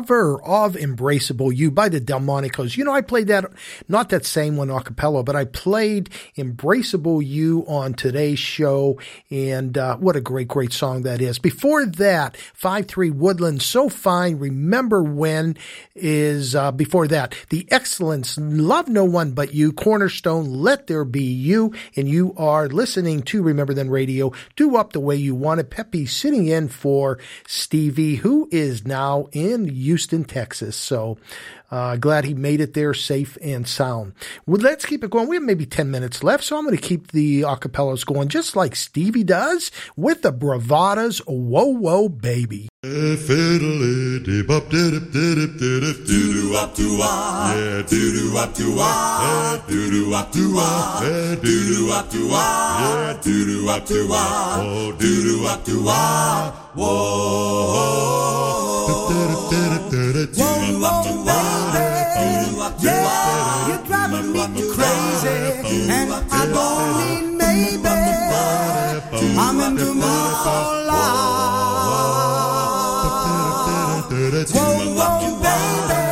cover of Embraceable You by the Delmonicos. You know, I played that, not that same one a cappella, but I played Embraceable You on today's show. And uh, what a great, great song that is. Before that, 5-3 Woodland, So Fine, Remember When is uh, before that. The Excellents, Love No One But You, Cornerstone, Let There Be You. And you are listening to Remember Then Radio, Do Wop the Way You Want It. Peppy sitting in for Stevie, who is now in Houston, Texas. So uh, glad he made it there safe and sound. Well, let's keep it going. We have maybe 10 minutes left, so I'm going to keep the acapellas going just like Stevie does with the bravadas. Whoa Whoa Baby. Fiddly dip up ah yeah ah ah ah ah oh ah you're driving me crazy, and I don't mean maybe. I'm in the mood for love. Whoa, whoa, baby,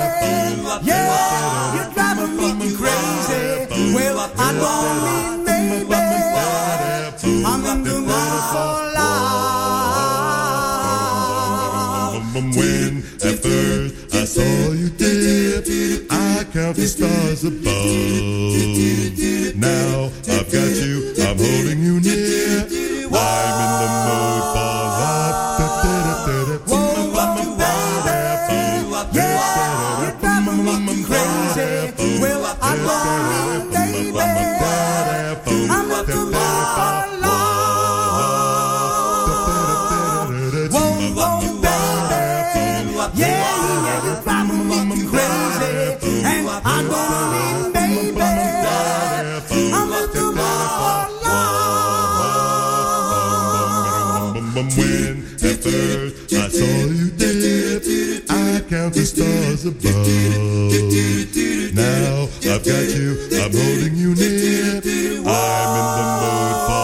yeah, you're driving me crazy. Well, I don't mean maybe. I'm in the mood for love. when at first I saw you I count the stars above. Now I've got you, I'm holding you near. I'm in the mood I saw you dip, I count the stars above. Now I've got you, I'm holding you near. I'm in the mood for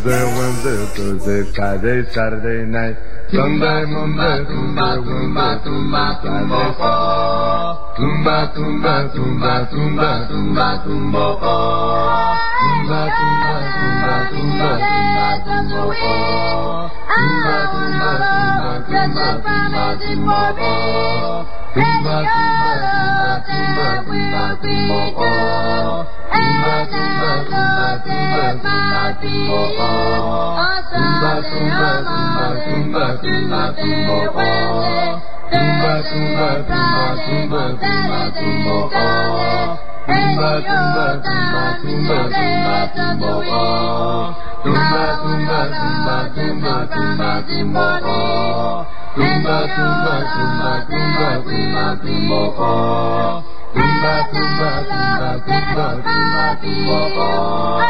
Tuesday, Wednesday, Thursday, Friday, Saturday night. Sunday, Monday, Tuesday, Wednesday, Friday. Tumba, tumba, tumba, tumba, tumba, tumbo, oh. Tumba, tumba, tumba, tumba, tumba, tumbo, oh. Tumba, tumba, tumba, tumba, tumba, tumbo, tumba, tumba, tumba, tumba, tumbo, oh. Tumba, tumba, tumba, tumba, tumba, tumbo, oh. Tumba, tumba, tumba, tumba, tumba, tumbo, oh. Tumba, tumba, tumba, tumba, tumba, tumbo, oh. Tumba, tumba, tumba, tumba, tumba, tumbo, oh. Tumba, tumba, tumba, tumba, tumba, oh. Tumba, tumba, tumba, tumba, tumbo, oh. Tumba, tumba, tumba, tumba, tumba, tumbo, oh.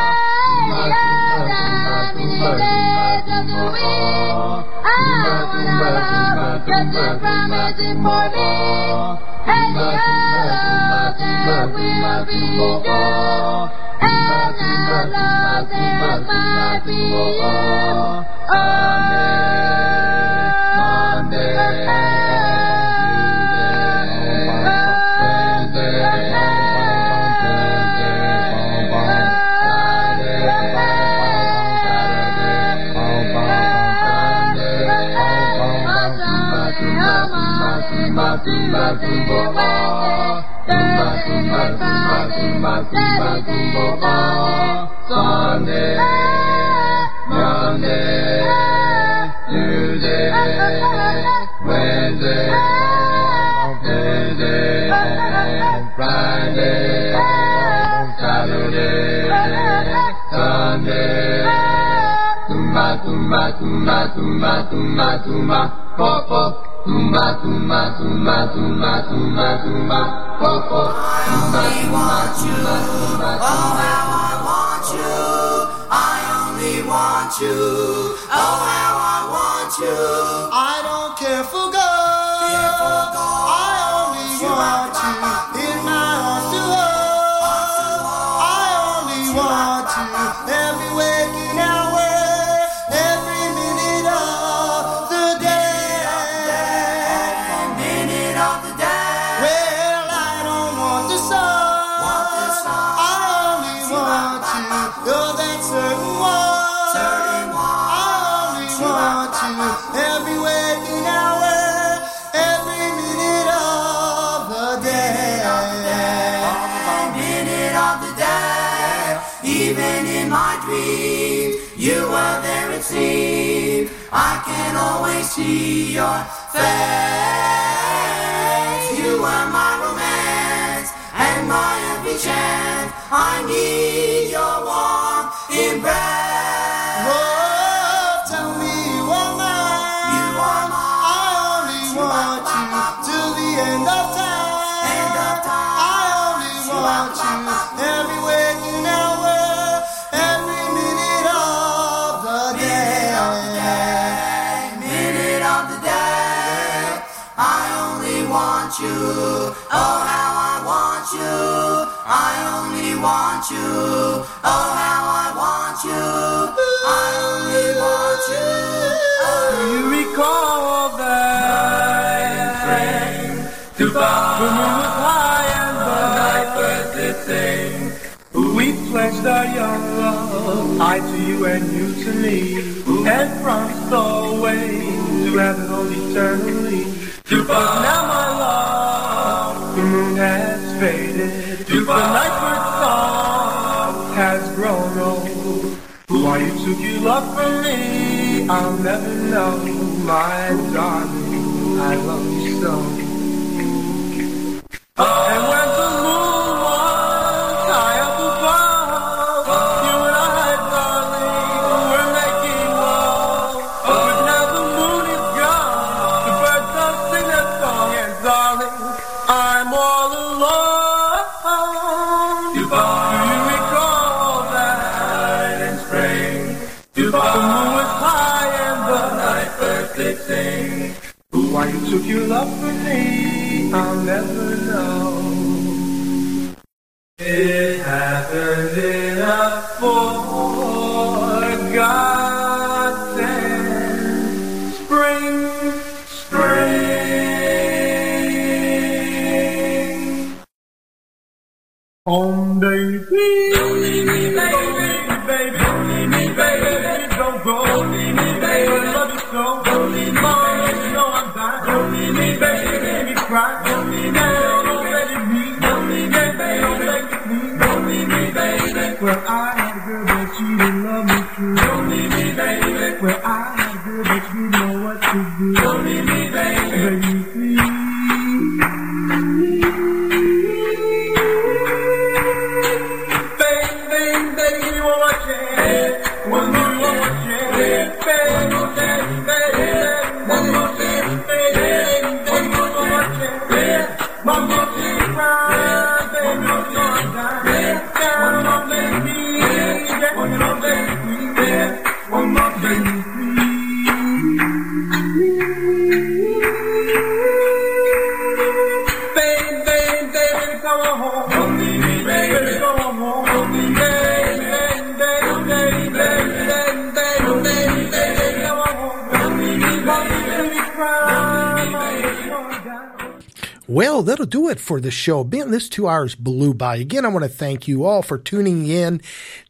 Tumba, tumba, tumba, tumba, tumbo, oh. Tumba, tumba, tumba, tumba, tumba, tumbo, oh. Tumba, tumba, tumba, tumba, tumbo, oh. Tumba, tumba, tumba, tumba, tumba, tumbo, oh. Monday, Sunday, Monday, Tuesday, Wednesday, Thursday, Friday, Saturday, Sunday. Tumba, tumba, tumba, tumba, tumba, tumba, pop, pop. Zumba, zumba, zumba, zumba, zumba, zumba, oh, oh. Zumba, zumba, zumba, oh, how I want you. I only want you. Oh, how I want you. I don't care for God. See your face. You were my romance and my every chance. I need your warm embrace. Oh, tell me you are mine. You are mine. I only want you till the end of time. End of time. I only want you I to you and you to me, and promised always to have it all eternally. But now my love, the moon has faded, the night bird song has grown old. Why you took your love from me, I'll never know, my darling. I love you so. That'll do it for the show. Man, this two hours blew by. Again, I want to thank you all for tuning in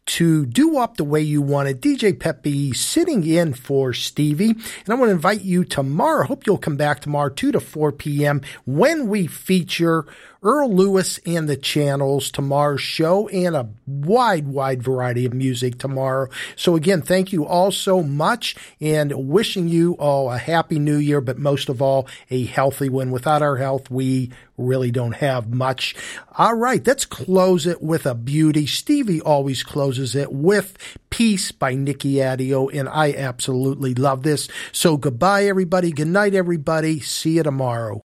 to Do Wop the Way You Want It. DJ Pepe sitting in for Stevie. And I want to invite you tomorrow. I Hope you'll come back tomorrow, 2 to 4 p.m., when we feature Earl Lewis and the Channels tomorrow's show and a wide, wide variety of music tomorrow. So again, thank you all so much and wishing you all a happy new year, but most of all, a healthy one. Without our health, we really don't have much. All right, let's close it with a beauty. Stevie always closes it with Peace by Nicky Addeo, and I absolutely love this. So goodbye, everybody. Good night, everybody. See you tomorrow.